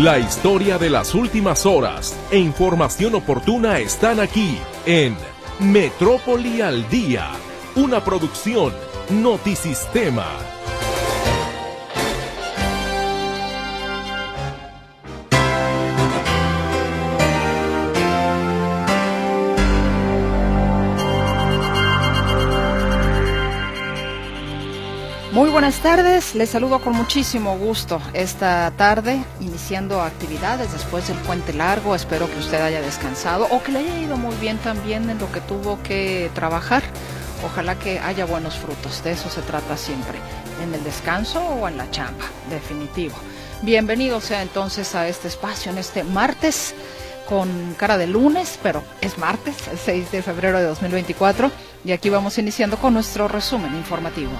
La historia de las últimas horas e información oportuna están aquí en Metrópoli al Día, una producción Notisistema. Buenas tardes, les saludo con muchísimo gusto esta tarde, iniciando actividades después del puente largo. Espero que usted haya descansado o que le haya ido muy bien también en lo que tuvo que trabajar. Ojalá que haya buenos frutos, de eso se trata siempre, en el descanso o en la chamba, definitivo. Bienvenido sea entonces a este espacio en este martes con cara de lunes, pero es martes, el 6 de febrero de 2024, y aquí vamos iniciando con nuestro resumen informativo.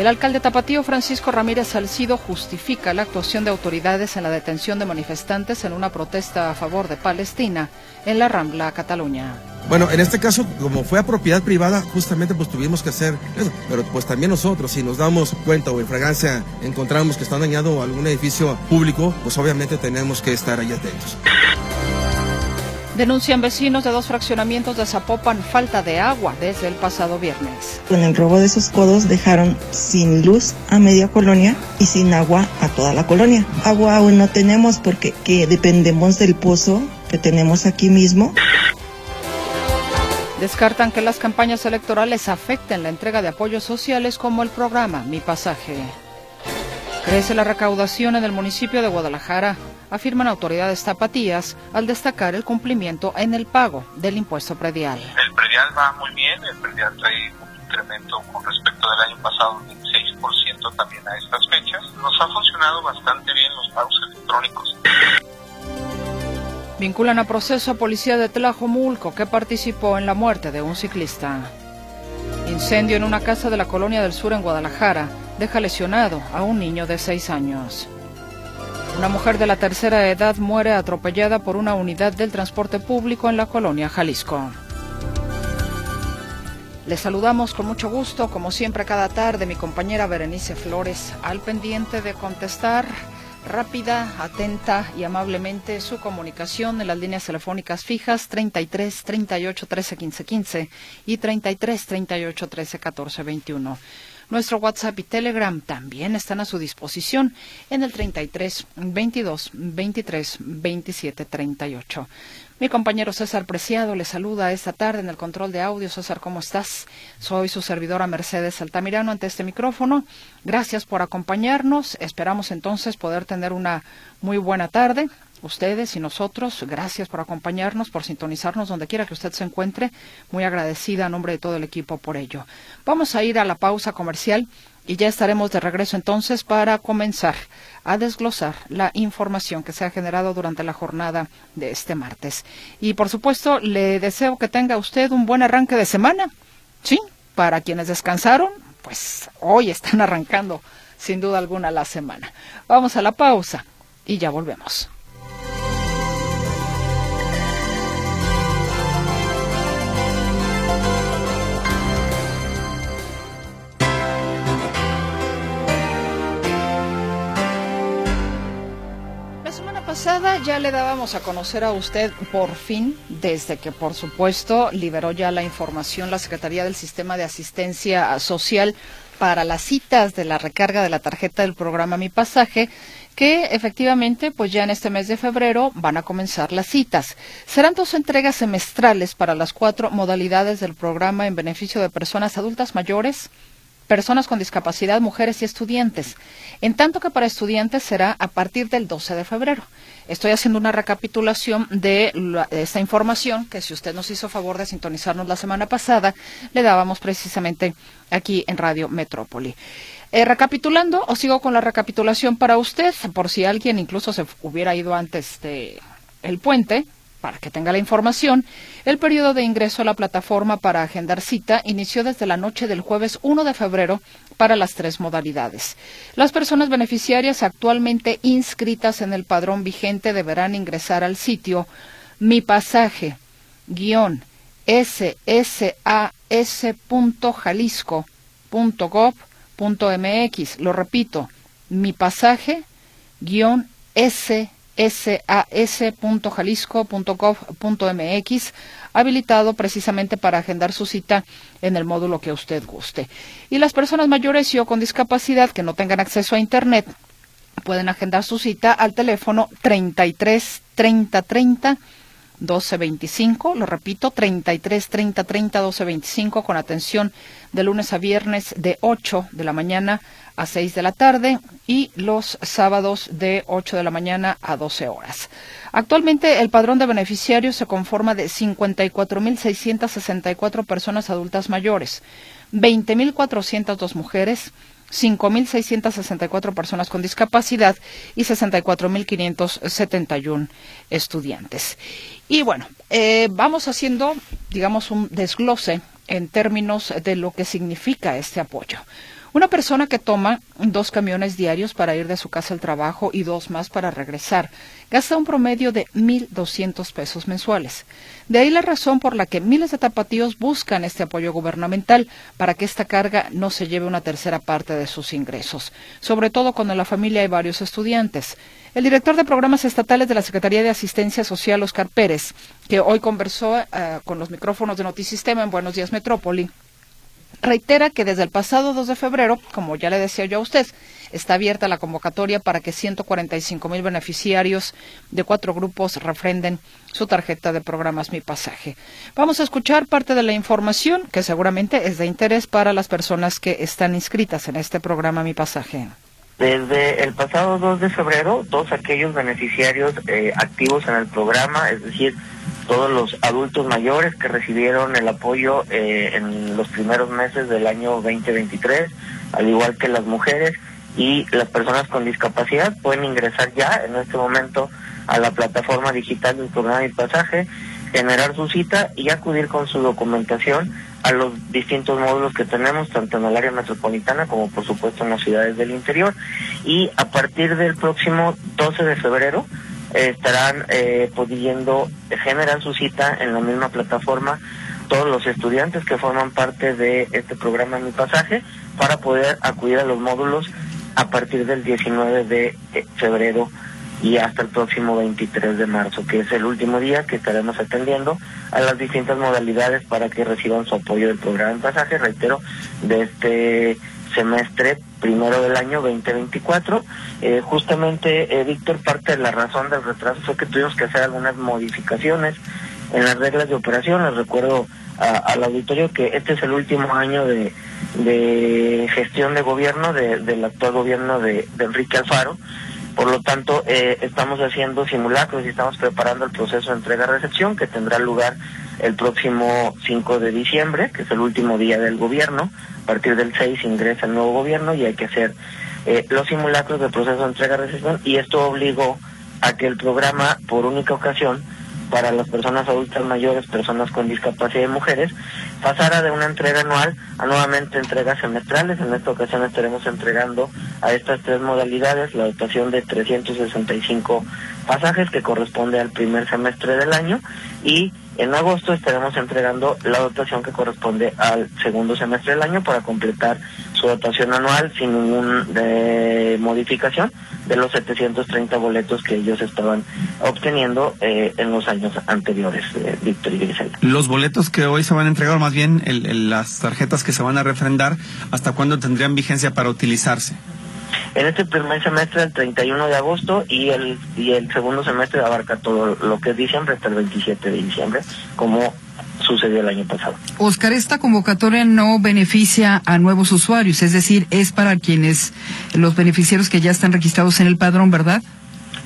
El alcalde tapatío Francisco Ramírez Salcido justifica la actuación de autoridades en la detención de manifestantes en una protesta a favor de Palestina en la Rambla, Cataluña. Bueno, en este caso, como fue a propiedad privada, justamente pues tuvimos que hacer eso. Pero pues también nosotros, si nos damos cuenta o en fragancia encontramos que está dañado algún edificio público, pues obviamente tenemos que estar ahí atentos. Denuncian vecinos de dos fraccionamientos de Zapopan falta de agua desde el pasado viernes. Con el robo de esos codos dejaron sin luz a media colonia y sin agua a toda la colonia. Agua aún no tenemos porque que dependemos del pozo que tenemos aquí mismo. Descartan que las campañas electorales afecten la entrega de apoyos sociales como el programa Mi Pasaje. Crece la recaudación en el municipio de Guadalajara, afirman autoridades tapatías al destacar el cumplimiento en el pago del impuesto predial. El predial va muy bien, el predial trae un incremento con respecto del año pasado de 6% también a estas fechas. Nos ha funcionado bastante bien los pagos electrónicos. Vinculan a proceso a policía de Tlajomulco que participó en la muerte de un ciclista. Incendio en una casa de la colonia del sur en Guadalajara deja lesionado a un niño de seis años. Una mujer de la tercera edad muere atropellada por una unidad del transporte público en la colonia Jalisco. Les saludamos con mucho gusto, como siempre cada tarde, mi compañera Berenice Flores, al pendiente de contestar rápida, atenta y amablemente su comunicación en las líneas telefónicas fijas 33 38 13 15 15 y 33 38 13 14 21. Nuestro WhatsApp y Telegram también están a su disposición en el 33 22 23 27 38. Mi compañero César Preciado le saluda esta tarde en el control de audio. César, ¿cómo estás? Soy su servidora Mercedes Altamirano ante este micrófono. Gracias por acompañarnos. Esperamos entonces poder tener una muy buena tarde ustedes y nosotros. Gracias por acompañarnos, por sintonizarnos donde quiera que usted se encuentre. Muy agradecida a nombre de todo el equipo por ello. Vamos a ir a la pausa comercial y ya estaremos de regreso entonces para comenzar a desglosar la información que se ha generado durante la jornada de este martes. Y por supuesto, le deseo que tenga usted un buen arranque de semana. Sí, para quienes descansaron, pues hoy están arrancando sin duda alguna la semana. Vamos a la pausa y ya volvemos. Ya le dábamos a conocer a usted por fin, desde que por supuesto liberó ya la información la Secretaría del Sistema de Asistencia Social para las citas de la recarga de la tarjeta del programa Mi Pasaje, que efectivamente, pues ya en este mes de febrero van a comenzar las citas. Serán dos entregas semestrales para las cuatro modalidades del programa en beneficio de personas adultas mayores, personas con discapacidad, mujeres y estudiantes, en tanto que para estudiantes será a partir del 12 de febrero. Estoy haciendo una recapitulación de, esta información que si usted nos hizo favor de sintonizarnos la semana pasada, le dábamos precisamente aquí en Radio Metrópoli. Eh, recapitulando, o sigo con la recapitulación para usted, por si alguien incluso se hubiera ido antes de el puente, para que tenga la información, el periodo de ingreso a la plataforma para agendar cita inició desde la noche del jueves 1 de febrero para las tres modalidades. Las personas beneficiarias actualmente inscritas en el padrón vigente deberán ingresar al sitio mi pasaje ssas.jalisco.gov.mx. Lo repito, mi pasaje ssas.jalisco.gov.mx, habilitado precisamente para agendar su cita en el módulo que usted guste. Y las personas mayores y o con discapacidad que no tengan acceso a Internet pueden agendar su cita al teléfono 33 30 30 1225, lo repito, 33 30 30 1225 con atención de lunes a viernes de 8 de la mañana a 6 de la tarde y los sábados de 8 de la mañana a 12 horas. Actualmente el padrón de beneficiarios se conforma de 54.664 personas adultas mayores, 20.402 mujeres, 5.664 personas con discapacidad y 64.571 estudiantes. Y bueno, eh, vamos haciendo, digamos, un desglose en términos de lo que significa este apoyo. Una persona que toma dos camiones diarios para ir de su casa al trabajo y dos más para regresar gasta un promedio de 1.200 pesos mensuales. De ahí la razón por la que miles de tapatíos buscan este apoyo gubernamental para que esta carga no se lleve una tercera parte de sus ingresos, sobre todo cuando en la familia hay varios estudiantes. El director de programas estatales de la Secretaría de Asistencia Social, Oscar Pérez, que hoy conversó eh, con los micrófonos de Notisistema en Buenos Días Metrópoli, reitera que desde el pasado 2 de febrero, como ya le decía yo a usted, está abierta la convocatoria para que 145 mil beneficiarios de cuatro grupos refrenden su tarjeta de programas Mi Pasaje. Vamos a escuchar parte de la información que seguramente es de interés para las personas que están inscritas en este programa Mi Pasaje. Desde el pasado 2 de febrero, todos aquellos beneficiarios eh, activos en el programa, es decir, todos los adultos mayores que recibieron el apoyo eh, en los primeros meses del año 2023, al igual que las mujeres y las personas con discapacidad pueden ingresar ya en este momento a la plataforma digital del programa de pasaje, generar su cita y acudir con su documentación a los distintos módulos que tenemos, tanto en el área metropolitana como por supuesto en las ciudades del interior. Y a partir del próximo 12 de febrero, estarán eh, pudiendo generar su cita en la misma plataforma todos los estudiantes que forman parte de este programa Mi Pasaje para poder acudir a los módulos a partir del 19 de eh, febrero y hasta el próximo 23 de marzo, que es el último día que estaremos atendiendo a las distintas modalidades para que reciban su apoyo del programa Mi Pasaje, reitero, de este semestre primero del año 2024. Eh, justamente, eh, Víctor, parte de la razón del retraso fue que tuvimos que hacer algunas modificaciones en las reglas de operación. Les recuerdo al auditorio que este es el último año de, gestión de gobierno del actual gobierno de, Enrique Alfaro. Por lo tanto, eh, estamos haciendo simulacros y estamos preparando el proceso de entrega-recepción que tendrá lugar el próximo 5 de diciembre, que es el último día del gobierno. A partir del 6 ingresa el nuevo gobierno y hay que hacer eh, los simulacros del proceso de entrega-recepción y esto obligó a que el programa, por única ocasión, para las personas adultas mayores, personas con discapacidad y mujeres, pasara de una entrega anual a nuevamente entregas semestrales. En esta ocasión estaremos entregando a estas tres modalidades la dotación de 365 pasajes que corresponde al primer semestre del año y en agosto estaremos entregando la dotación que corresponde al segundo semestre del año para completar su dotación anual sin ninguna eh, modificación de los 730 boletos que ellos estaban obteniendo eh, en los años anteriores, eh, Víctor y Griselda. Los boletos que hoy se van a entregar, más bien las tarjetas que se van a refrendar, ¿hasta cuándo tendrían vigencia para utilizarse? En este primer semestre, el 31 de agosto, y el, y el segundo semestre abarca todo lo que es diciembre hasta el 27 de diciembre, como sucedió el año pasado. Oscar, esta convocatoria no beneficia a nuevos usuarios, es decir, es para quienes, los beneficiarios que ya están registrados en el padrón, ¿verdad?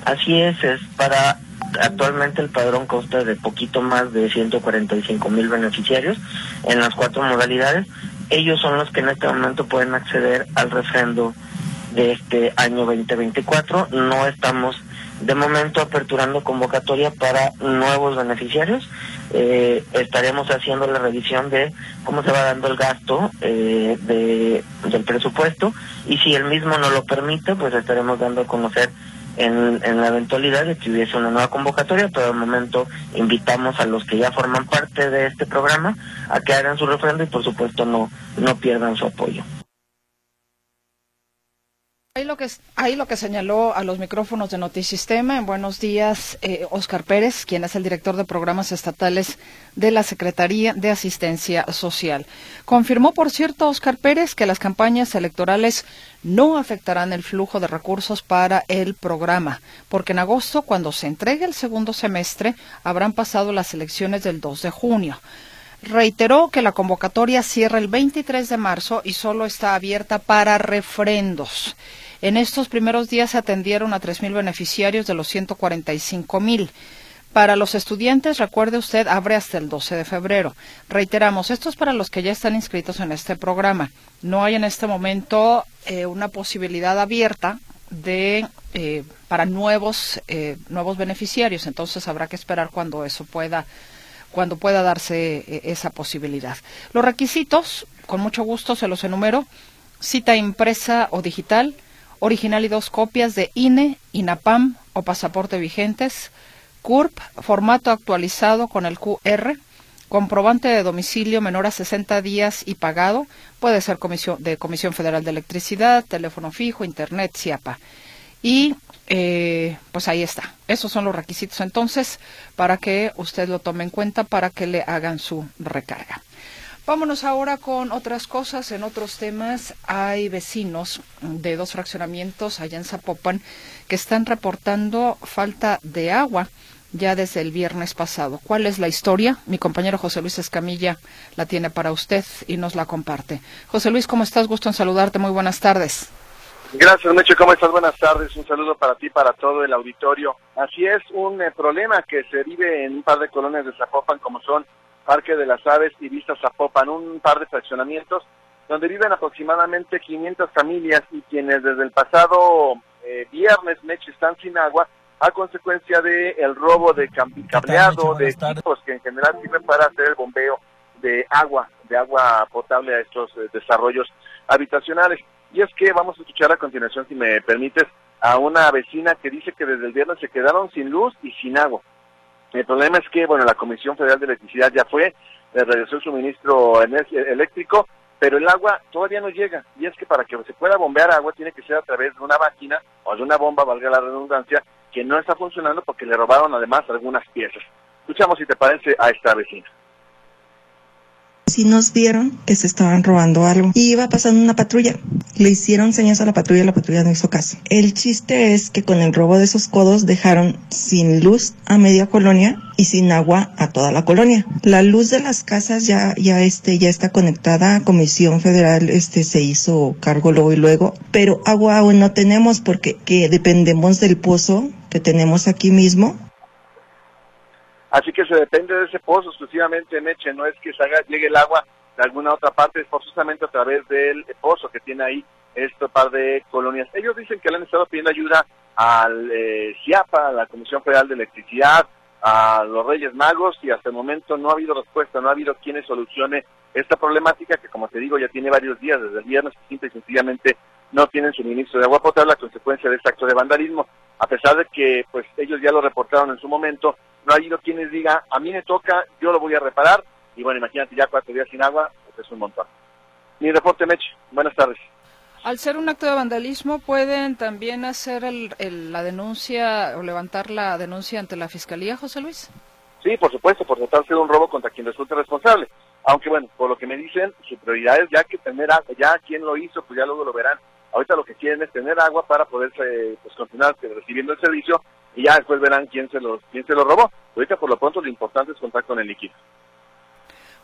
Así es, es para, actualmente el padrón consta de poquito más de 145 mil beneficiarios en las cuatro modalidades. Ellos son los que en este momento pueden acceder al refrendo de este año 2024. No estamos de momento aperturando convocatoria para nuevos beneficiarios. Eh, estaremos haciendo la revisión de cómo se va dando el gasto eh, de, del presupuesto y si el mismo no lo permite, pues estaremos dando a conocer en, en la eventualidad de que hubiese una nueva convocatoria, pero de momento invitamos a los que ya forman parte de este programa a que hagan su refrendo y por supuesto no, no pierdan su apoyo. Ahí lo que, ahí lo que señaló a los micrófonos de Notisistema, en buenos días, eh, Oscar Pérez, quien es el director de programas estatales de la Secretaría de Asistencia Social. Confirmó, por cierto, Oscar Pérez, que las campañas electorales no afectarán el flujo de recursos para el programa, porque en agosto, cuando se entregue el segundo semestre, habrán pasado las elecciones del 2 de junio reiteró que la convocatoria cierra el 23 de marzo y solo está abierta para refrendos. En estos primeros días se atendieron a 3.000 beneficiarios de los 145.000. Para los estudiantes, recuerde usted, abre hasta el 12 de febrero. Reiteramos, esto es para los que ya están inscritos en este programa. No hay en este momento eh, una posibilidad abierta de eh, para nuevos eh, nuevos beneficiarios. Entonces habrá que esperar cuando eso pueda cuando pueda darse esa posibilidad. Los requisitos, con mucho gusto se los enumero: cita impresa o digital, original y dos copias de INE, INAPAM o pasaporte vigentes, CURP, formato actualizado con el QR, comprobante de domicilio menor a 60 días y pagado, puede ser comisión, de Comisión Federal de Electricidad, teléfono fijo, Internet, CIAPA. Y eh, pues ahí está. Esos son los requisitos entonces para que usted lo tome en cuenta para que le hagan su recarga. Vámonos ahora con otras cosas. En otros temas hay vecinos de dos fraccionamientos allá en Zapopan que están reportando falta de agua ya desde el viernes pasado. ¿Cuál es la historia? Mi compañero José Luis Escamilla la tiene para usted y nos la comparte. José Luis, ¿cómo estás? Gusto en saludarte. Muy buenas tardes. Gracias, Mecho. ¿Cómo estás? Buenas tardes. Un saludo para ti, para todo el auditorio. Así es, un eh, problema que se vive en un par de colonias de Zapopan, como son Parque de las Aves y Vista Zapopan, un par de fraccionamientos donde viven aproximadamente 500 familias y quienes desde el pasado eh, viernes Meche están sin agua a consecuencia de el robo de cableado, de equipos que en general sirven para hacer el bombeo de agua, de agua potable a estos eh, desarrollos habitacionales. Y es que vamos a escuchar a continuación, si me permites, a una vecina que dice que desde el viernes se quedaron sin luz y sin agua. El problema es que, bueno, la Comisión Federal de Electricidad ya fue, le regresó el suministro eléctrico, pero el agua todavía no llega. Y es que para que se pueda bombear agua tiene que ser a través de una máquina o de una bomba, valga la redundancia, que no está funcionando porque le robaron además algunas piezas. Escuchamos si te parece a esta vecina si nos vieron que se estaban robando algo. Y iba pasando una patrulla. Le hicieron señas a la patrulla y la patrulla no hizo caso. El chiste es que con el robo de esos codos dejaron sin luz a media colonia y sin agua a toda la colonia. La luz de las casas ya, ya este, ya está conectada. Comisión Federal, este, se hizo cargo luego y luego. Pero agua aún no tenemos porque que dependemos del pozo que tenemos aquí mismo Así que se depende de ese pozo exclusivamente, Meche, no es que salga, llegue el agua de alguna otra parte, es forzosamente a través del pozo que tiene ahí este par de colonias. Ellos dicen que le han estado pidiendo ayuda al eh, CIAPA, a la Comisión Federal de Electricidad, a los Reyes Magos y hasta el momento no ha habido respuesta, no ha habido quien solucione esta problemática que como te digo ya tiene varios días, desde el viernes y sencillamente no tienen suministro de agua potable a consecuencia de este acto de vandalismo, a pesar de que pues ellos ya lo reportaron en su momento, no ha habido quienes diga, a mí me toca, yo lo voy a reparar, y bueno, imagínate ya cuatro días sin agua, pues es un montón. Mi reporte, Meche, buenas tardes. Al ser un acto de vandalismo, ¿pueden también hacer el, la denuncia o levantar la denuncia ante la Fiscalía, José Luis? Sí, por supuesto, por tratarse de un robo contra quien resulte responsable. Aunque bueno, por lo que me dicen, su prioridad es ya que tener agua, ya quien lo hizo, pues ya luego lo verán. Ahorita lo que quieren es tener agua para poder pues, continuar recibiendo el servicio y ya después verán quién se lo, quién se lo robó. Ahorita por lo pronto lo importante es contar con el líquido.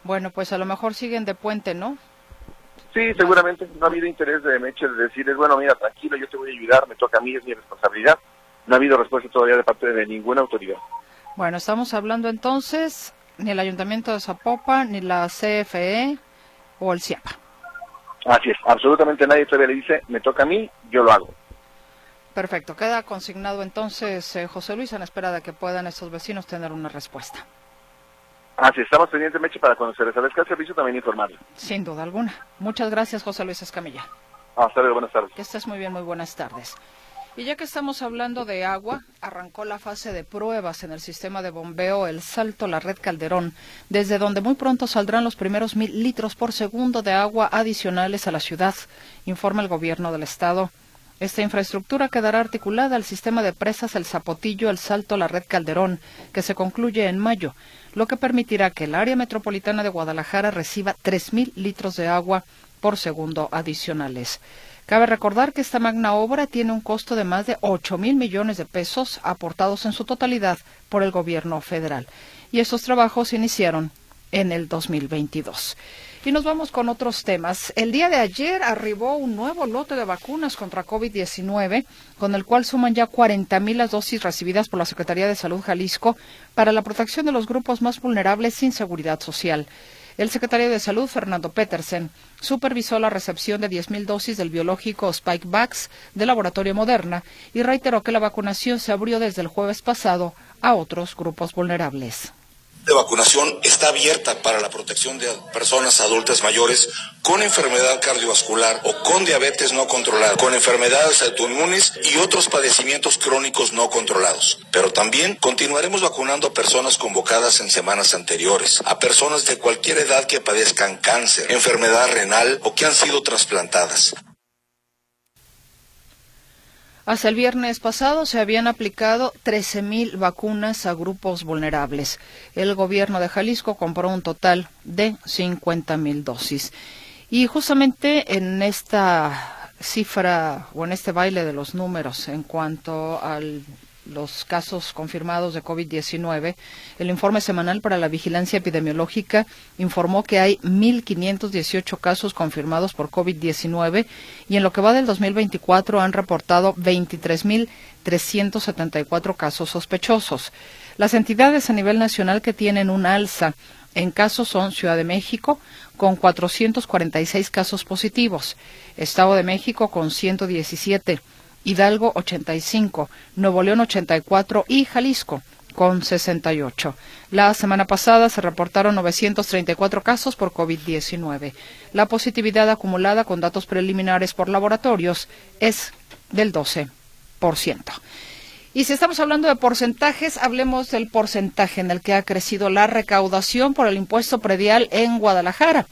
Bueno, pues a lo mejor siguen de puente, ¿no? Sí, seguramente no ha habido interés de Meche de decir, es bueno, mira, tranquilo, yo te voy a ayudar, me toca a mí, es mi responsabilidad. No ha habido respuesta todavía de parte de ninguna autoridad. Bueno, estamos hablando entonces ni el Ayuntamiento de Zapopan, ni la CFE o el CIAPA. Así es, absolutamente nadie todavía le dice, me toca a mí, yo lo hago. Perfecto, queda consignado entonces eh, José Luis en espera de que puedan estos vecinos tener una respuesta. Así estamos pendientes, Meche, para cuando se restablezca el servicio también informarle. Sin duda alguna. Muchas gracias, José Luis Escamilla. Hasta luego, buenas tardes. Que estés muy bien, muy buenas tardes. Y ya que estamos hablando de agua, arrancó la fase de pruebas en el sistema de bombeo El Salto La Red Calderón, desde donde muy pronto saldrán los primeros mil litros por segundo de agua adicionales a la ciudad, informa el gobierno del estado. Esta infraestructura quedará articulada al sistema de presas El Zapotillo, El Salto, la Red Calderón, que se concluye en mayo, lo que permitirá que el área metropolitana de Guadalajara reciba 3.000 litros de agua por segundo adicionales. Cabe recordar que esta magna obra tiene un costo de más de 8 mil millones de pesos aportados en su totalidad por el gobierno federal. Y estos trabajos iniciaron en el 2022. Y nos vamos con otros temas. El día de ayer arribó un nuevo lote de vacunas contra COVID-19, con el cual suman ya 40.000 las dosis recibidas por la Secretaría de Salud Jalisco para la protección de los grupos más vulnerables sin seguridad social. El secretario de Salud, Fernando Petersen, supervisó la recepción de 10.000 dosis del biológico Spikevax del laboratorio Moderna y reiteró que la vacunación se abrió desde el jueves pasado a otros grupos vulnerables de vacunación está abierta para la protección de personas adultas mayores con enfermedad cardiovascular o con diabetes no controlada, con enfermedades autoinmunes y otros padecimientos crónicos no controlados. Pero también continuaremos vacunando a personas convocadas en semanas anteriores, a personas de cualquier edad que padezcan cáncer, enfermedad renal o que han sido trasplantadas. Hasta el viernes pasado se habían aplicado 13.000 vacunas a grupos vulnerables. El gobierno de Jalisco compró un total de 50.000 dosis. Y justamente en esta cifra o en este baile de los números en cuanto al los casos confirmados de COVID-19, el informe semanal para la vigilancia epidemiológica informó que hay 1.518 casos confirmados por COVID-19 y en lo que va del 2024 han reportado 23.374 casos sospechosos. Las entidades a nivel nacional que tienen un alza en casos son Ciudad de México con 446 casos positivos, Estado de México con 117, Hidalgo 85, Nuevo León 84 y Jalisco con 68. La semana pasada se reportaron 934 casos por COVID-19. La positividad acumulada con datos preliminares por laboratorios es del 12%. Y si estamos hablando de porcentajes, hablemos del porcentaje en el que ha crecido la recaudación por el impuesto predial en Guadalajara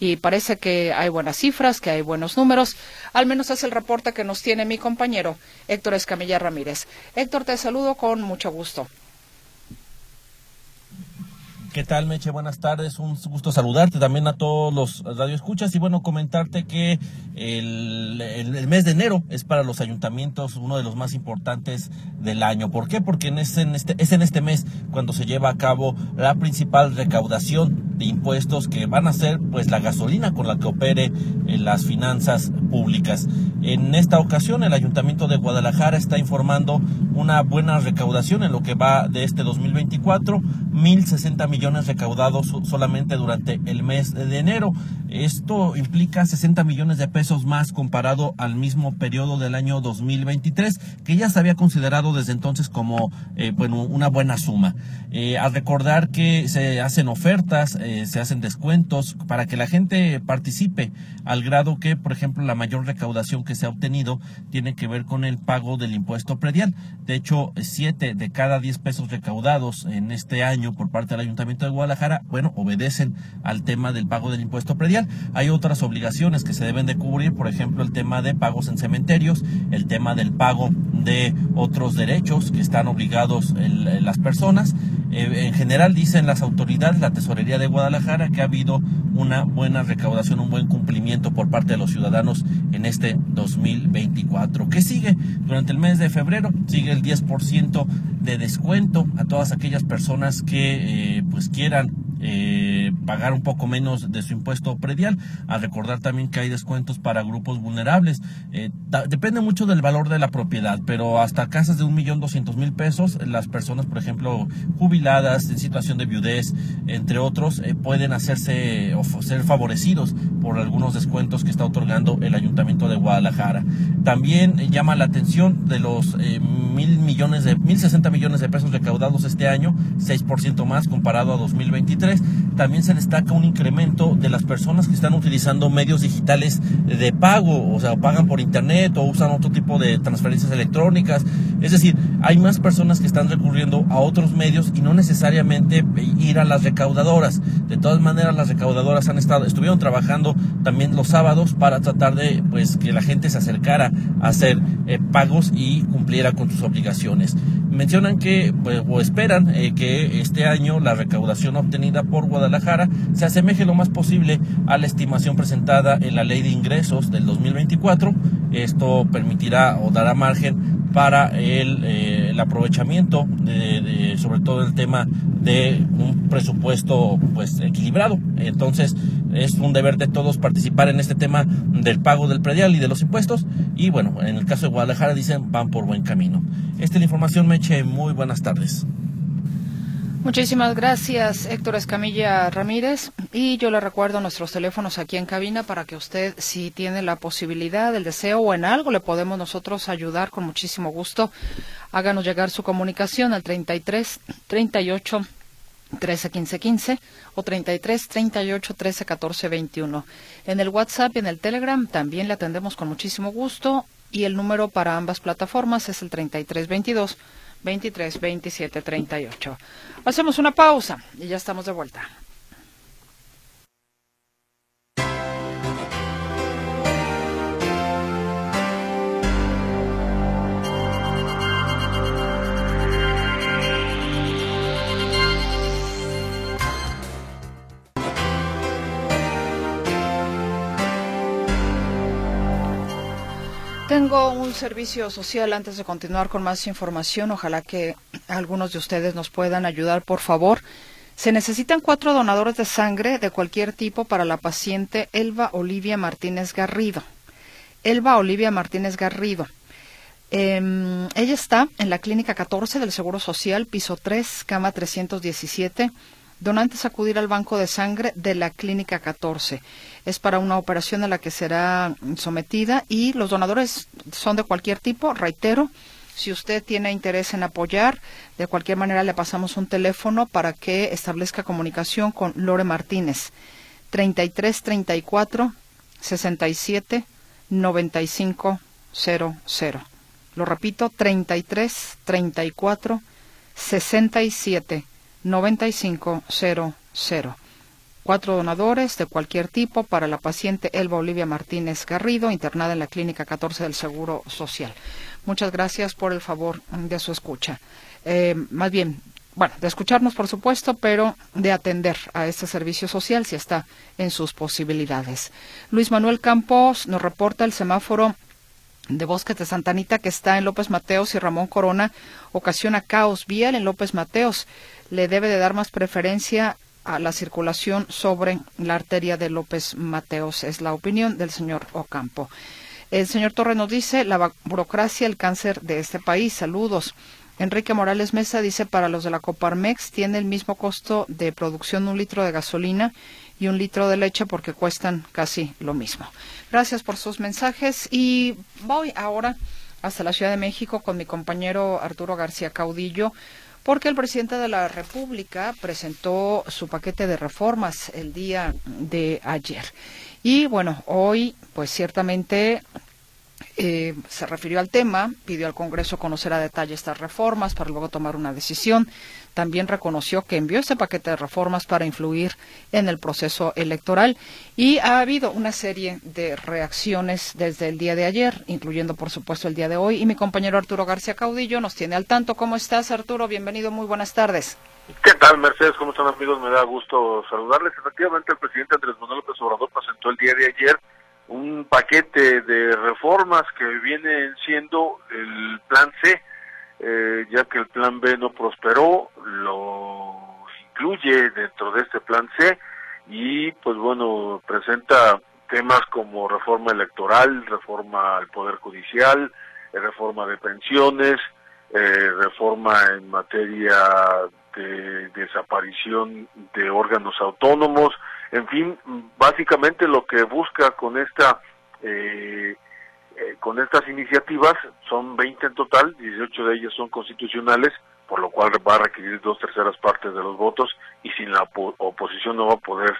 y parece que hay buenas cifras, que hay buenos números. Al menos es el reporte que nos tiene mi compañero Héctor Escamilla Ramírez. Héctor, te saludo con mucho gusto. ¿Qué tal, Meche? Buenas tardes. Un gusto saludarte también a todos los radioescuchas y bueno, comentarte que el, mes de enero es para los ayuntamientos uno de los más importantes del año. ¿Por qué? Porque este, es en este mes cuando se lleva a cabo la principal recaudación de impuestos que van a ser pues la gasolina con la que opere en las finanzas públicas. En esta ocasión el Ayuntamiento de Guadalajara está informando una buena recaudación en lo que va de este 2024, 1.060 millones recaudados solamente durante el mes de enero. Esto implica 60 millones de pesos más comparado al mismo periodo del año 2023, que ya se había considerado desde entonces como eh, una buena suma. Eh, al recordar que se hacen ofertas, eh, se hacen descuentos para que la gente participe, al grado que, por ejemplo, la mayor recaudación que se ha obtenido tiene que ver con el pago del impuesto predial. De hecho, 7 de cada 10 pesos recaudados en este año por parte del Ayuntamiento de Guadalajara, bueno, obedecen al tema del pago del impuesto predial. Hay otras obligaciones que se deben de cubrir, por ejemplo, el tema de pagos en cementerios, el tema del pago de otros derechos que están obligados las personas. Eh, en general dicen las autoridades, la Tesorería de Guadalajara, que ha habido una buena recaudación, un buen cumplimiento por parte de los ciudadanos en este 2024. ¿Qué sigue? Durante el mes de febrero sigue el 10% de descuento a todas aquellas personas que eh, pues quieran eh, pagar un poco menos de su impuesto predial. A recordar también que hay descuentos para grupos vulnerables. Eh, depende mucho del valor de la propiedad, pero hasta casas de un millón doscientos mil pesos, las personas, por ejemplo, jubiladas, en situación de viudez, entre otros, eh, pueden hacerse o ser favorecidos por algunos descuentos que está otorgando el Ayuntamiento de Guadalajara. También llama la atención de los mil millones de, mil sesenta millones de pesos recaudados este año, 6% más comparado a 2023 también se destaca un incremento de las personas que están utilizando medios digitales de pago, o sea, pagan por internet o usan otro tipo de transferencias electrónicas. Es decir, hay más personas que están recurriendo a otros medios y no necesariamente ir a las recaudadoras. De todas maneras, las recaudadoras han estado, estuvieron trabajando también los sábados para tratar de pues que la gente se acercara a hacer eh, pagos y cumpliera con sus obligaciones. Mencionan que pues, o esperan eh, que este año la recaudación obtenida por Guadalajara se asemeje lo más posible a la estimación presentada en la Ley de Ingresos del 2024. Esto permitirá o dará margen para el, eh, el aprovechamiento de, sobre todo el tema de un presupuesto pues equilibrado. Entonces es un deber de todos participar en este tema del pago del predial y de los impuestos. Y bueno en el caso de Guadalajara dicen van por buen camino. Esta es la información Meche. Muy buenas tardes Muchísimas gracias, Héctor Escamilla Ramírez. Y yo le recuerdo nuestros teléfonos aquí en cabina para que usted, si tiene la posibilidad, el deseo o en algo le podemos nosotros ayudar con muchísimo gusto, háganos llegar su comunicación al 33 38 13 15 15 o 33 38 13 14 21. En el WhatsApp y en el Telegram también le atendemos con muchísimo gusto y el número para ambas plataformas es el 33 22 23 27 38. Hacemos una pausa y ya estamos de vuelta. Tengo un servicio social antes de continuar con más información. Ojalá que algunos de ustedes nos puedan ayudar, por favor. Se necesitan cuatro donadores de sangre de cualquier tipo para la paciente Elba Olivia Martínez Garrido. Elba Olivia Martínez Garrido. Em, ella está en la clínica 14 del Seguro Social, piso 3, cama 317 donantes acudir al banco de sangre de la Clínica 14. Es para una operación a la que será sometida y los donadores son de cualquier tipo, reitero. Si usted tiene interés en apoyar, de cualquier manera le pasamos un teléfono para que establezca comunicación con Lore Martínez. 33 34 67 95 00. Lo repito, 33 34 67 9500. Cuatro donadores de cualquier tipo para la paciente Elba Olivia Martínez Garrido, internada en la Clínica 14 del Seguro Social. Muchas gracias por el favor de su escucha. Eh, más bien, bueno, de escucharnos, por supuesto, pero de atender a este servicio social si está en sus posibilidades. Luis Manuel Campos nos reporta el semáforo de Bosques de Santanita que está en López Mateos y Ramón Corona ocasiona caos vial en López Mateos le debe de dar más preferencia a la circulación sobre la arteria de López Mateos. Es la opinión del señor Ocampo. El señor Torre nos dice, la burocracia, el cáncer de este país. Saludos. Enrique Morales Mesa dice, para los de la Coparmex tiene el mismo costo de producción un litro de gasolina y un litro de leche porque cuestan casi lo mismo. Gracias por sus mensajes y voy ahora hasta la Ciudad de México con mi compañero Arturo García Caudillo porque el presidente de la República presentó su paquete de reformas el día de ayer. Y bueno, hoy pues ciertamente eh, se refirió al tema, pidió al Congreso conocer a detalle estas reformas para luego tomar una decisión. También reconoció que envió este paquete de reformas para influir en el proceso electoral y ha habido una serie de reacciones desde el día de ayer, incluyendo por supuesto el día de hoy. Y mi compañero Arturo García Caudillo nos tiene al tanto. ¿Cómo estás, Arturo? Bienvenido, muy buenas tardes. ¿Qué tal, Mercedes? ¿Cómo están, amigos? Me da gusto saludarles. Efectivamente, el presidente Andrés Manuel López Obrador presentó el día de ayer un paquete de reformas que vienen siendo el plan C, eh, ya que el plan B no prosperó, lo incluye dentro de este plan C y pues bueno, presenta temas como reforma electoral, reforma al Poder Judicial, eh, reforma de pensiones, eh, reforma en materia de desaparición de órganos autónomos, en fin, básicamente lo que busca con esta eh, eh, con estas iniciativas son 20 en total, 18 de ellas son constitucionales, por lo cual va a requerir dos terceras partes de los votos y sin la oposición no va a poder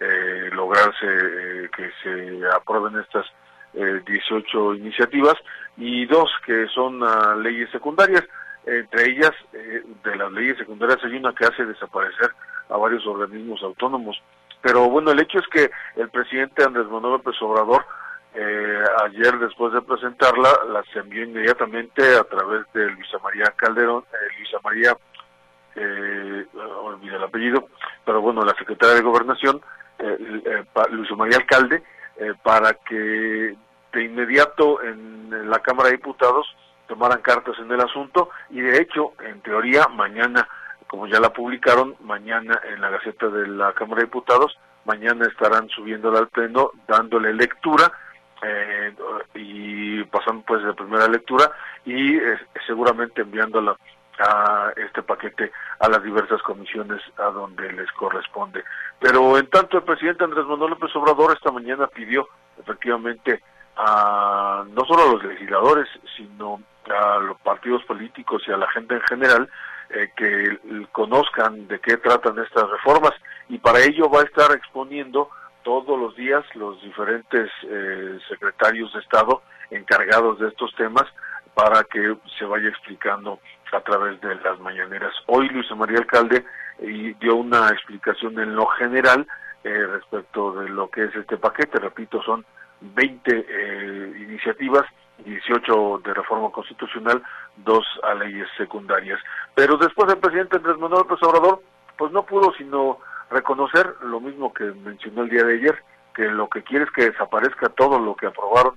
eh, lograrse que se aprueben estas 18 iniciativas y dos que son ah, leyes secundarias. Entre ellas, de las leyes secundarias hay una que hace desaparecer a varios organismos autónomos. Pero bueno, el hecho es que el presidente Andrés Manuel López Obrador eh, ayer después de presentarla las envió inmediatamente a través de Luisa María Calderón, eh, Luisa María, eh, olvidé el apellido, pero bueno, la secretaria de Gobernación, eh, eh Luisa María Alcalde, para que de inmediato en la Cámara de Diputados tomaran cartas en el asunto y de hecho, en teoría, mañana como ya la publicaron, mañana en la Gaceta de la Cámara de Diputados, mañana estarán subiéndola al Pleno, dándole lectura eh, y pasando pues de primera lectura y eh, seguramente enviándola a este paquete a las diversas comisiones a donde les corresponde. Pero en tanto el presidente Andrés Manuel López Obrador esta mañana pidió efectivamente a no solo a los legisladores, sino a los partidos políticos y a la gente en general eh, que conozcan de qué tratan estas reformas y para ello va a estar exponiendo todos los días los diferentes eh, secretarios de Estado encargados de estos temas para que se vaya explicando a través de las mañaneras. Hoy Luis María Alcalde eh, dio una explicación en lo general respecto de lo que es este paquete, repito, son 20 iniciativas 18 de reforma constitucional, dos a leyes secundarias. Pero después el presidente Andrés Manuel López Obrador, pues no pudo sino reconocer lo mismo que mencionó el día de ayer, que lo que quiere es que desaparezca todo lo que aprobaron,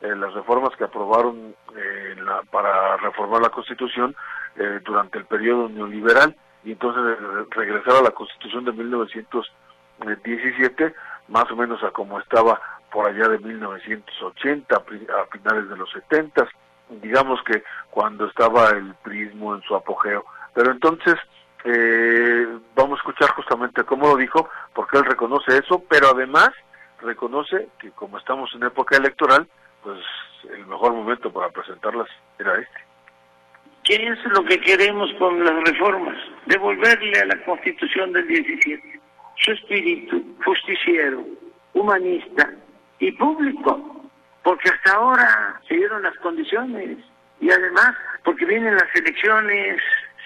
eh, las reformas que aprobaron eh, para reformar la Constitución eh, durante el periodo neoliberal y entonces regresar a la Constitución de 1917, más o menos a como estaba por allá de 1980, a finales de los 70, digamos que cuando estaba el prismo en su apogeo. Pero entonces eh, vamos a escuchar justamente cómo lo dijo, porque él reconoce eso, pero además reconoce que como estamos en época electoral, pues el mejor momento para presentarlas era este. ¿Qué es lo que queremos con las reformas? Devolverle a la Constitución del 17 su espíritu justiciero, humanista, y público, porque hasta ahora se dieron las condiciones y además porque vienen las elecciones,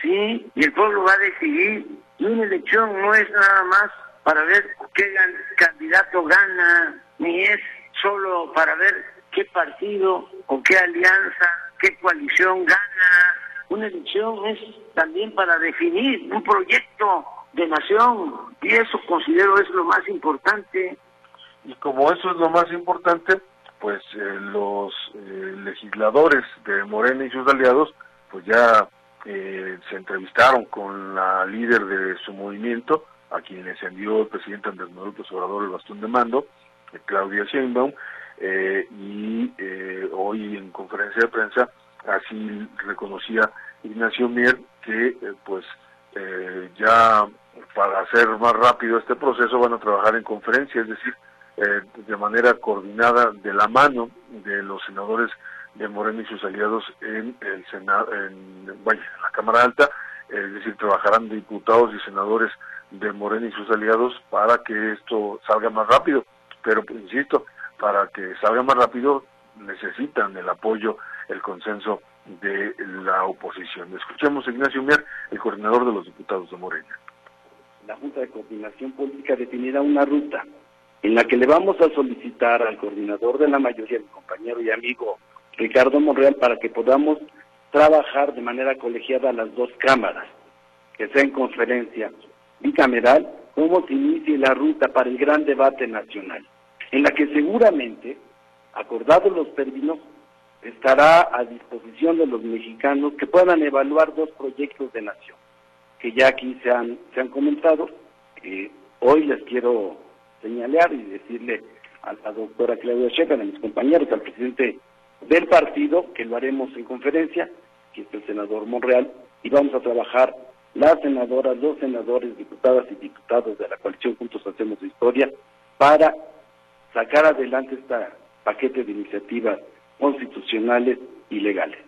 sí, y el pueblo va a decidir. Y una elección no es nada más para ver qué candidato gana, ni es solo para ver qué partido o qué alianza, qué coalición gana. Una elección es también para definir un proyecto de nación y eso considero es lo más importante y como eso es lo más importante, pues eh, los eh, legisladores de Morena y sus aliados, pues ya eh, se entrevistaron con la líder de su movimiento, a quien les envió el presidente Andrés Manuel López Obrador el bastón de mando, Claudia Sheinbaum, y hoy en conferencia de prensa así reconocía Ignacio Mier que pues ya para hacer más rápido este proceso van a trabajar en conferencia, es decir, eh, de manera coordinada de la mano de los senadores de Morena y sus aliados en el Senado, en, la Cámara Alta, es decir, trabajarán diputados y senadores de Morena y sus aliados para que esto salga más rápido. Pero, insisto, para que salga más rápido necesitan el apoyo, el consenso de la oposición. Escuchemos a Ignacio Mier, el coordinador de los diputados de Morena. La Junta de Coordinación Política definirá una ruta en la que le vamos a solicitar al coordinador de la mayoría, mi compañero y amigo Ricardo Monreal, para que podamos trabajar de manera colegiada las dos cámaras, que sea en conferencia bicameral, cómo se inicie la ruta para el gran debate nacional, en la que seguramente, acordados los términos, estará a disposición de los mexicanos que puedan evaluar dos proyectos de nación, que ya aquí se han, se han comentado, hoy les quiero señalar y decirle a la doctora Claudia Sheinbaum, a mis compañeros, al presidente del partido, que lo haremos en conferencia, que es el senador Monreal, y vamos a trabajar las senadoras, los senadores, diputadas y diputados de la coalición Juntos Hacemos Historia para sacar adelante este paquete de iniciativas constitucionales y legales.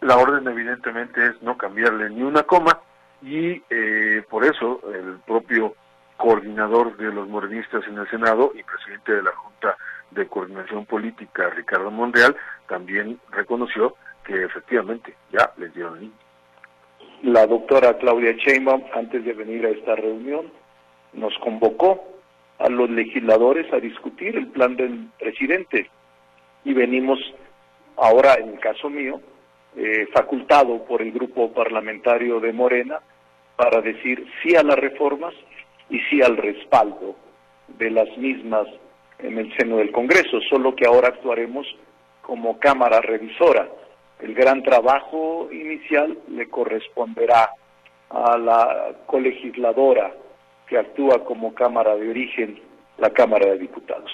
La orden evidentemente es no cambiarle ni una coma y eh, por eso el propio coordinador de los morenistas en el Senado y presidente de la Junta de Coordinación Política, Ricardo Monreal, también reconoció que efectivamente ya les dieron. La doctora Claudia Sheinbaum, antes de venir a esta reunión, nos convocó a los legisladores a discutir el plan del presidente y venimos ahora, en el caso mío, eh, facultado por el grupo parlamentario de Morena para decir sí a las reformas y sí al respaldo de las mismas en el seno del Congreso, solo que ahora actuaremos como Cámara Revisora. El gran trabajo inicial le corresponderá a la colegisladora que actúa como Cámara de Origen, la Cámara de Diputados.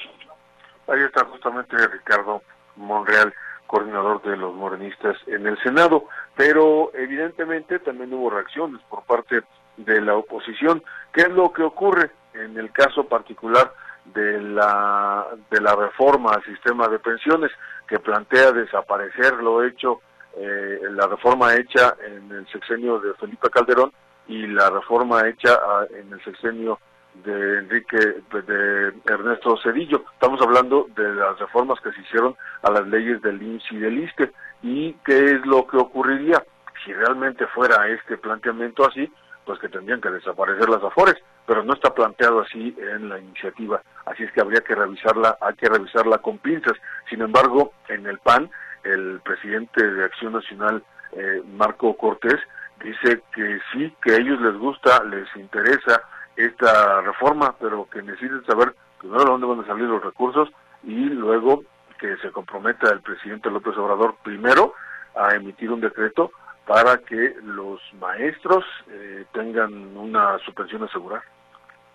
Ahí está justamente Ricardo Monreal, coordinador de los morenistas en el Senado, pero evidentemente también hubo reacciones por parte de la oposición. ¿Qué es lo que ocurre en el caso particular de la de la reforma al sistema de pensiones que plantea desaparecer lo hecho eh, la reforma hecha en el sexenio de Felipe Calderón y la reforma hecha ah, en el sexenio de Enrique de Ernesto Cedillo. Estamos hablando de las reformas que se hicieron a las leyes del INSS y del ISTE y qué es lo que ocurriría si realmente fuera este planteamiento así, pues que tendrían que desaparecer las afores, pero no está planteado así en la iniciativa, así es que habría que revisarla, hay que revisarla con pinzas. Sin embargo, en el PAN, el presidente de Acción Nacional, eh, Marco Cortés, dice que sí, que a ellos les gusta, les interesa esta reforma, pero que necesiten saber primero de dónde van a salir los recursos y luego que se comprometa el presidente López Obrador primero a emitir un decreto para que los maestros eh, tengan una suspensión asegurada.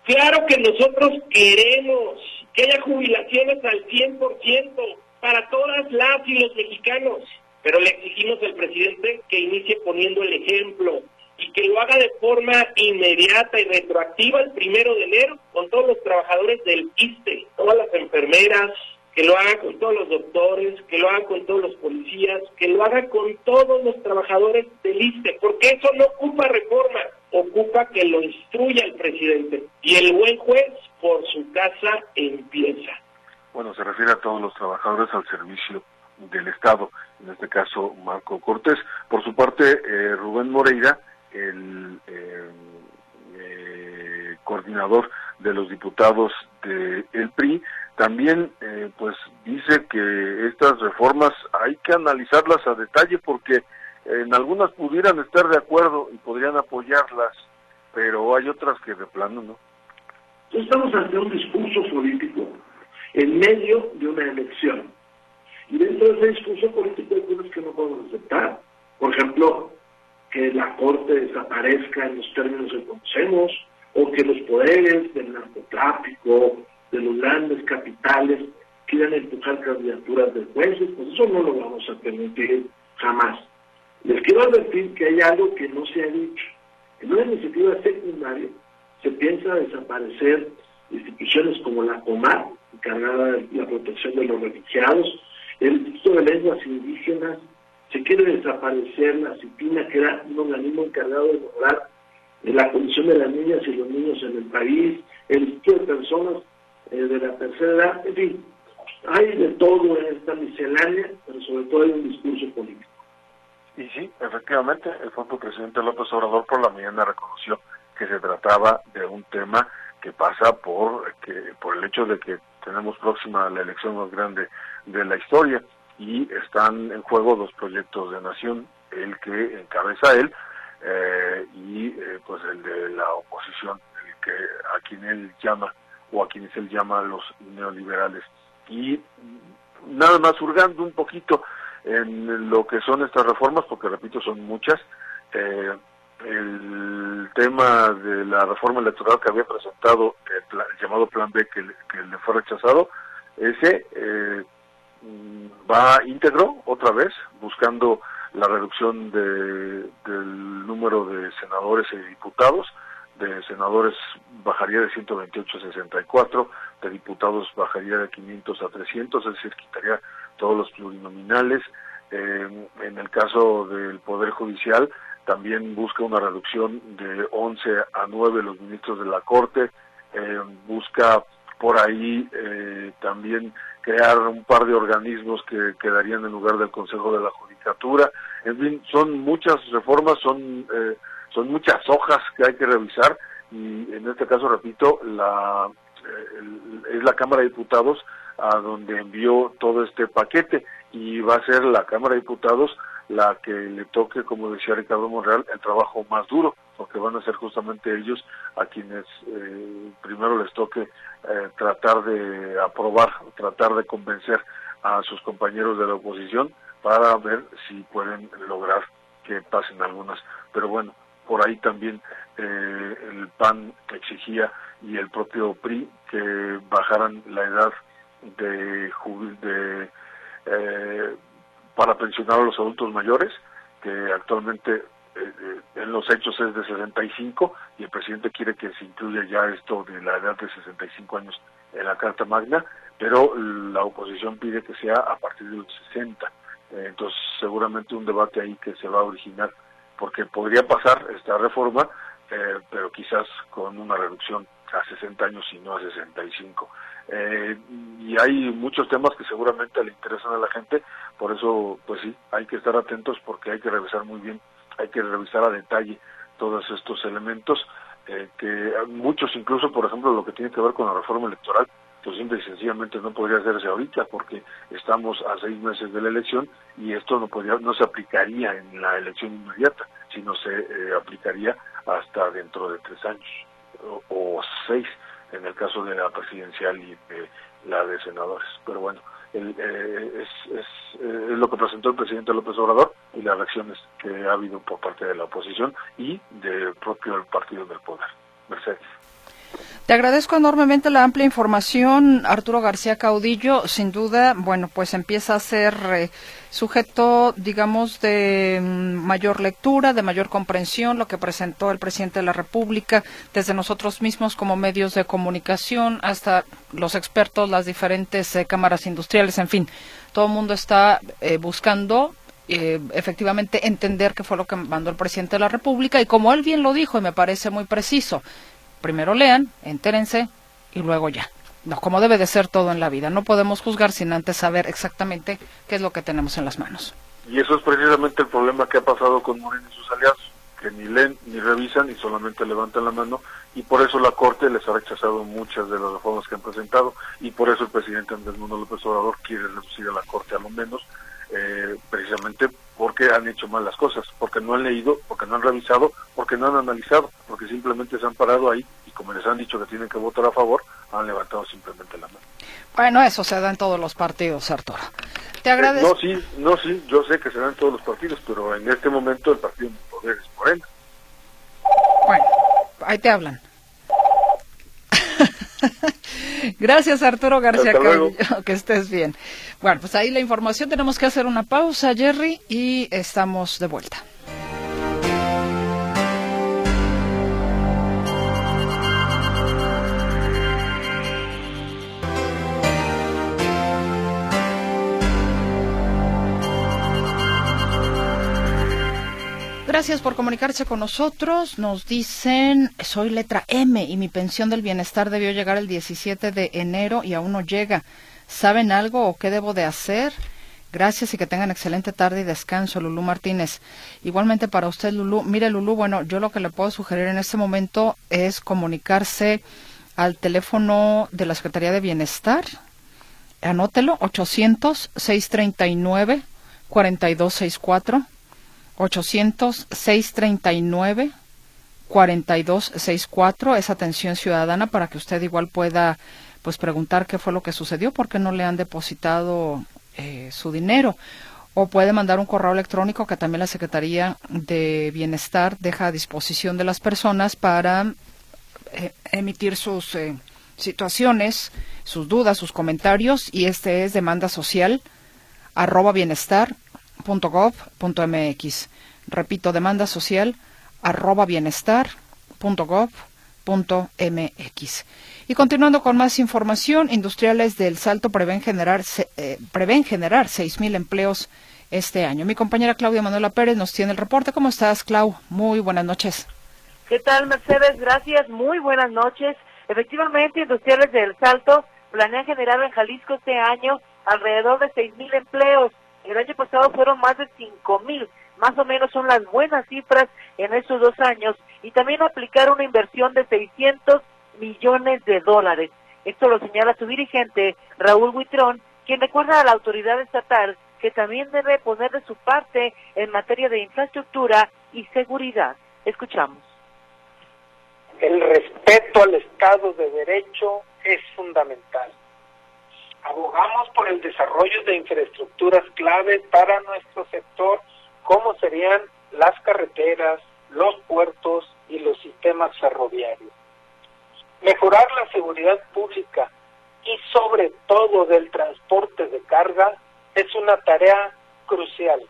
Claro que nosotros queremos que haya jubilaciones al 100% para todas las y los mexicanos, pero le exigimos al presidente que inicie poniendo el ejemplo y que lo haga de forma inmediata y retroactiva el primero de enero con todos los trabajadores del ISTE, todas las enfermeras, que lo haga con todos los doctores, que lo haga con todos los policías, que lo haga con todos los trabajadores del ISTE, porque eso no ocupa reforma, ocupa que lo instruya el presidente. Y el buen juez por su casa empieza. Bueno, se refiere a todos los trabajadores al servicio del Estado, en este caso Marco Cortés. Por su parte, eh, Rubén Moreira, el eh, eh, coordinador de los diputados del el PRI, también eh, pues dice que estas reformas hay que analizarlas a detalle porque en algunas pudieran estar de acuerdo y podrían apoyarlas, pero hay otras que de plano no. Estamos ante un discurso político en medio de una elección. Y dentro de ese discurso político hay cosas que no podemos aceptar. Por ejemplo, que la Corte desaparezca en los términos que conocemos, o que los poderes del narcotráfico, de los grandes capitales, quieran empujar candidaturas de jueces, pues eso no lo vamos a permitir jamás. Les quiero advertir que hay algo que no se ha dicho. En una iniciativa secundaria se piensa desaparecer instituciones como la COMAR, encargada de la protección de los refugiados, el Instituto de Lenguas Indígenas, se quiere desaparecer la CIPINA, que era un organismo encargado de lograr la condición de las niñas y los niños en el país, el Instituto de Personas eh, de la Tercera Edad, en fin, hay de todo en esta miscelánea, pero sobre todo hay un discurso político. Y sí, efectivamente, el propio presidente López Obrador por la mañana reconoció que se trataba de un tema que pasa por que por el hecho de que tenemos próxima la elección más grande de la historia y están en juego dos proyectos de nación, el que encabeza él eh, y eh, pues el de la oposición, el que a quien él llama o a quienes él llama los neoliberales. Y nada más hurgando un poquito en lo que son estas reformas, porque repito, son muchas, eh, el tema de la reforma electoral que había presentado el, llamado Plan B que, que, le fue rechazado, ese eh, va íntegro otra vez, buscando la reducción de, del número de senadores y diputados, de senadores bajaría de 128 a 64, de diputados bajaría de 500 a 300, es decir, quitaría todos los plurinominales. Eh, en el caso del Poder Judicial, también busca una reducción de 11 a 9 los ministros de la Corte, eh, busca por ahí eh, también crear un par de organismos que quedarían en lugar del Consejo de la Judicatura. En fin, son muchas reformas, son, eh, son muchas hojas que hay que revisar y en este caso, repito, la, es la Cámara de Diputados a donde envió todo este paquete y va a ser la Cámara de Diputados la que le toque, como decía Ricardo Monreal, el trabajo más duro, porque van a ser justamente ellos a quienes eh, primero les toque eh, tratar de aprobar, tratar de convencer a sus compañeros de la oposición para ver si pueden lograr que pasen algunas. Pero bueno, por ahí también eh, el PAN exigía y el propio PRI que bajaran la edad de, de eh, para pensionar a los adultos mayores, que actualmente eh, eh, en los hechos es de 65 y el presidente quiere que se incluya ya esto de la edad de 65 años en la Carta Magna, pero la oposición pide que sea a partir de los 60. entonces, seguramente un debate ahí que se va a originar, porque podría pasar esta reforma, pero quizás con una reducción a 60 años y no a 65. Eh, y hay muchos temas que seguramente le interesan a la gente, por eso, pues sí, hay que estar atentos porque hay que revisar muy bien, hay que revisar a detalle todos estos elementos, eh, que muchos incluso, por ejemplo, lo que tiene que ver con la reforma electoral, pues simple y sencillamente no podría hacerse ahorita porque estamos a seis meses de la elección y esto no podría, no se aplicaría en la elección inmediata, sino se eh, aplicaría hasta dentro de tres años o, seis en el caso de la presidencial y de la de senadores. Pero bueno, eh, es, es, es, lo que presentó el presidente López Obrador y las reacciones que ha habido por parte de la oposición y del propio partido del poder. Mercedes. Te agradezco enormemente la amplia información, Arturo García Caudillo. Sin duda, bueno, pues empieza a ser eh, sujeto, digamos, de mm, mayor lectura, de mayor comprensión, lo que presentó el presidente de la República, desde nosotros mismos como medios de comunicación hasta los expertos, las diferentes eh, cámaras industriales, en fin, todo el mundo está eh, buscando efectivamente entender qué fue lo que mandó el presidente de la República y como él bien lo dijo y me parece muy preciso, primero lean, entérense y luego ya. No, como debe de ser todo en la vida. No podemos juzgar sin antes saber exactamente qué es lo que tenemos en las manos. Y eso es precisamente el problema que ha pasado con Moreno y sus aliados, que ni leen ni revisan y solamente levantan la mano y por eso la Corte les ha rechazado muchas de las reformas que han presentado y por eso el presidente Andrés Manuel López Obrador quiere reducir a la Corte a lo menos, eh, precisamente porque han hecho mal las cosas, porque no han leído, porque no han revisado, porque no han analizado, porque simplemente se han parado ahí y como les han dicho que tienen que votar a favor, han levantado simplemente la mano. Bueno, eso se da en todos los partidos, Arturo. Te agradezco. no, sí, no, sí, yo sé que se da en todos los partidos, pero en este momento el partido de poder es Morena. Bueno, ahí te hablan. Gracias, Arturo García Que estés bien. Bueno, pues ahí la información. Tenemos que hacer una pausa, Jerry, y estamos de vuelta. Gracias por comunicarse con nosotros. Nos dicen, soy letra M y mi pensión del bienestar debió llegar el 17 de enero y aún no llega. ¿Saben algo o qué debo de hacer? Gracias y que tengan excelente tarde y descanso, Lulú Martínez. Igualmente para usted, Lulú. Mire, Lulú, bueno, yo lo que le puedo sugerir en este momento es comunicarse al teléfono de la Secretaría de Bienestar. Anótelo, 800-639-4264. 800-639-4264 es atención ciudadana para que usted igual pueda pues preguntar qué fue lo que sucedió, por qué no le han depositado eh, su dinero. O puede mandar un correo electrónico que también la Secretaría de Bienestar deja a disposición de las personas para eh, emitir sus eh, situaciones, sus dudas, sus comentarios. Y este es demanda social arroba bienestar .gov.mx. Repito, demanda social arroba bienestar.gov.mx. Y continuando con más información, industriales del Salto prevén generar, eh, prevén generar 6.000 empleos este año. Mi compañera Claudia Manuela Pérez nos tiene el reporte. ¿Cómo estás, Clau? Muy buenas noches. ¿Qué tal, Mercedes? Gracias. Muy buenas noches. Efectivamente, Industriales del Salto planean generar en Jalisco este año alrededor de 6.000 empleos. El año pasado fueron más de 5.000. Más o menos son las buenas cifras en estos dos años. Y también aplicar una inversión de 600 millones de dólares. Esto lo señala su dirigente, Raúl Huitrón, quien recuerda a la autoridad estatal que también debe poner de su parte en materia de infraestructura y seguridad. Escuchamos. El respeto al Estado de Derecho es fundamental. Abogamos por el desarrollo de infraestructuras clave para nuestro sector, como serían las carreteras, los puertos y los sistemas ferroviarios. Mejorar la seguridad pública y sobre todo del transporte de carga es una tarea crucial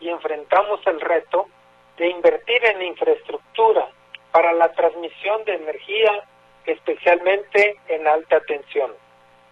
y enfrentamos el reto de invertir en infraestructura para la transmisión de energía, especialmente en alta tensión.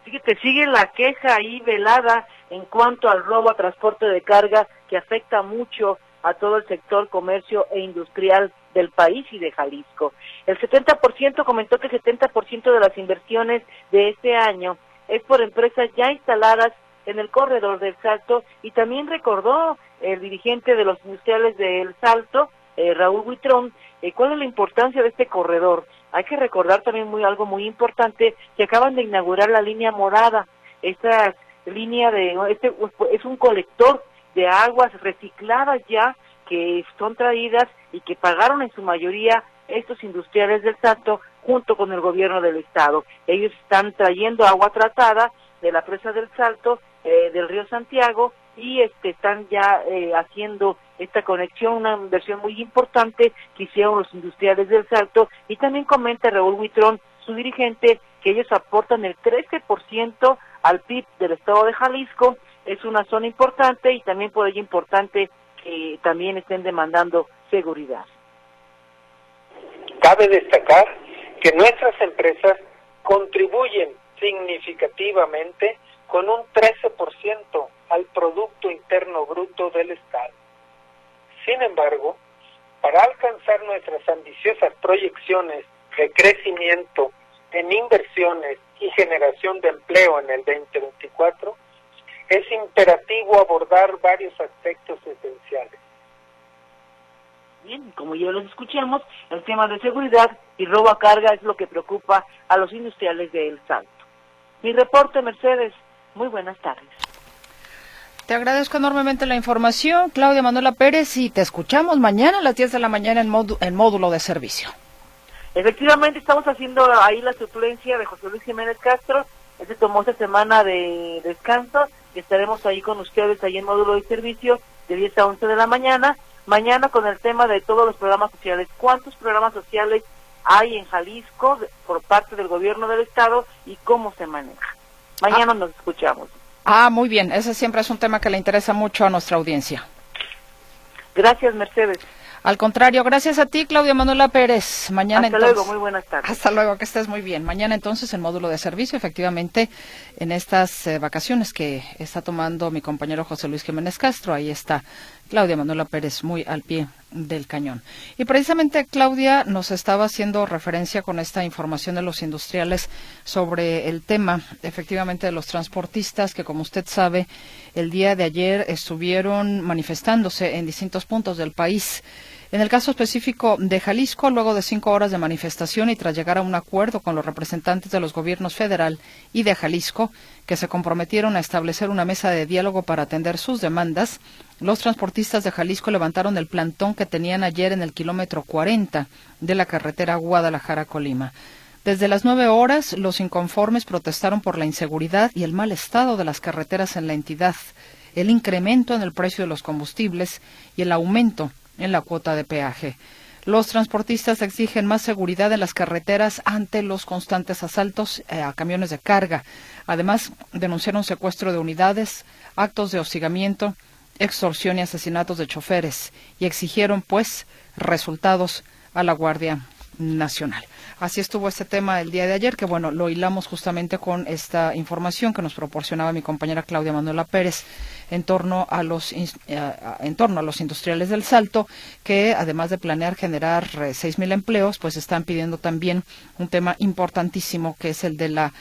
Fíjate, sigue la queja ahí velada en cuanto al robo a transporte de carga que afecta mucho a todo el sector comercio e industrial del país y de Jalisco. El 70% comentó que el 70% de las inversiones de este año es por empresas ya instaladas en el corredor del Salto y también recordó el dirigente de los industriales del Salto, eh, Raúl Buitrón, eh, cuál es la importancia de este corredor. Hay que recordar también muy algo muy importante que acaban de inaugurar la línea morada. Esta línea de este es un colector de aguas recicladas ya que son traídas y que pagaron en su mayoría estos industriales del Salto junto con el gobierno del estado. Ellos están trayendo agua tratada de la presa del Salto, eh, del río Santiago, y este, están ya eh, haciendo esta conexión, una inversión muy importante que hicieron los industriales del Salto. Y también comenta Raúl Huitrón, su dirigente, que ellos aportan el 13% al PIB del estado de Jalisco. Es una zona importante y también por ello importante que también estén demandando seguridad. Cabe destacar que nuestras empresas contribuyen significativamente con un 13% al Producto Interno Bruto del Estado. Sin embargo, para alcanzar nuestras ambiciosas proyecciones de crecimiento en inversiones y generación de empleo en el 2024, es imperativo abordar varios aspectos esenciales. Bien, como ya los escuchamos, el tema de seguridad y robo a carga es lo que preocupa a los industriales de El Salto. Mi reporte, Mercedes. Muy buenas tardes. Te agradezco enormemente la información, Claudia Manuela Pérez, y te escuchamos mañana a las 10 de la mañana en, módulo de servicio. Efectivamente, estamos haciendo ahí la suplencia de José Luis Jiménez Castro. Él se tomó esta semana de descanso y estaremos ahí con ustedes ahí en módulo de servicio de 10 a 11 de la mañana. Mañana con el tema de todos los programas sociales. ¿Cuántos programas sociales hay en Jalisco por parte del gobierno del Estado y cómo se maneja? Mañana nos escuchamos. Ah, muy bien. Ese siempre es un tema que le interesa mucho a nuestra audiencia. Gracias, Mercedes. Al contrario, gracias a ti, Claudia Manuela Pérez. Mañana Hasta luego, muy buenas tardes. Hasta luego, que estés muy bien. Mañana entonces el módulo de servicio, efectivamente, en estas eh, vacaciones que está tomando mi compañero José Luis Jiménez Castro, ahí está Claudia Manuela Pérez muy al pie del cañón. Y precisamente Claudia nos estaba haciendo referencia con esta información de los industriales sobre el tema, efectivamente, de los transportistas que, como usted sabe, el día de ayer estuvieron manifestándose en distintos puntos del país. En el caso específico de Jalisco, luego de cinco horas de manifestación y tras llegar a un acuerdo con los representantes de los gobiernos federal y de Jalisco, que se comprometieron a establecer una mesa de diálogo para atender sus demandas, los transportistas de Jalisco levantaron el plantón que tenían ayer en el kilómetro 40 de la carretera Guadalajara-Colima. Desde las nueve horas, los inconformes protestaron por la inseguridad y el mal estado de las carreteras en la entidad, el incremento en el precio de los combustibles y el aumento en la cuota de peaje. Los transportistas exigen más seguridad en las carreteras ante los constantes asaltos eh, a camiones de carga. Además, denunciaron secuestro de unidades, actos de hostigamiento, extorsión y asesinatos de choferes y exigieron, pues, resultados a la Guardia Nacional. Así estuvo este tema el día de ayer, que bueno, lo hilamos justamente con esta información que nos proporcionaba mi compañera Claudia Manuela Pérez en torno a los eh, en torno a los industriales del Salto que además de planear generar eh, seis mil empleos, pues están pidiendo también un tema importantísimo que es el de la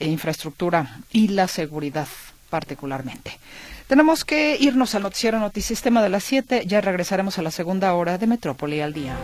infraestructura y la seguridad particularmente. Tenemos que irnos al noticiero Notisistema de las 7. Ya regresaremos a la segunda hora de Metrópoli al día.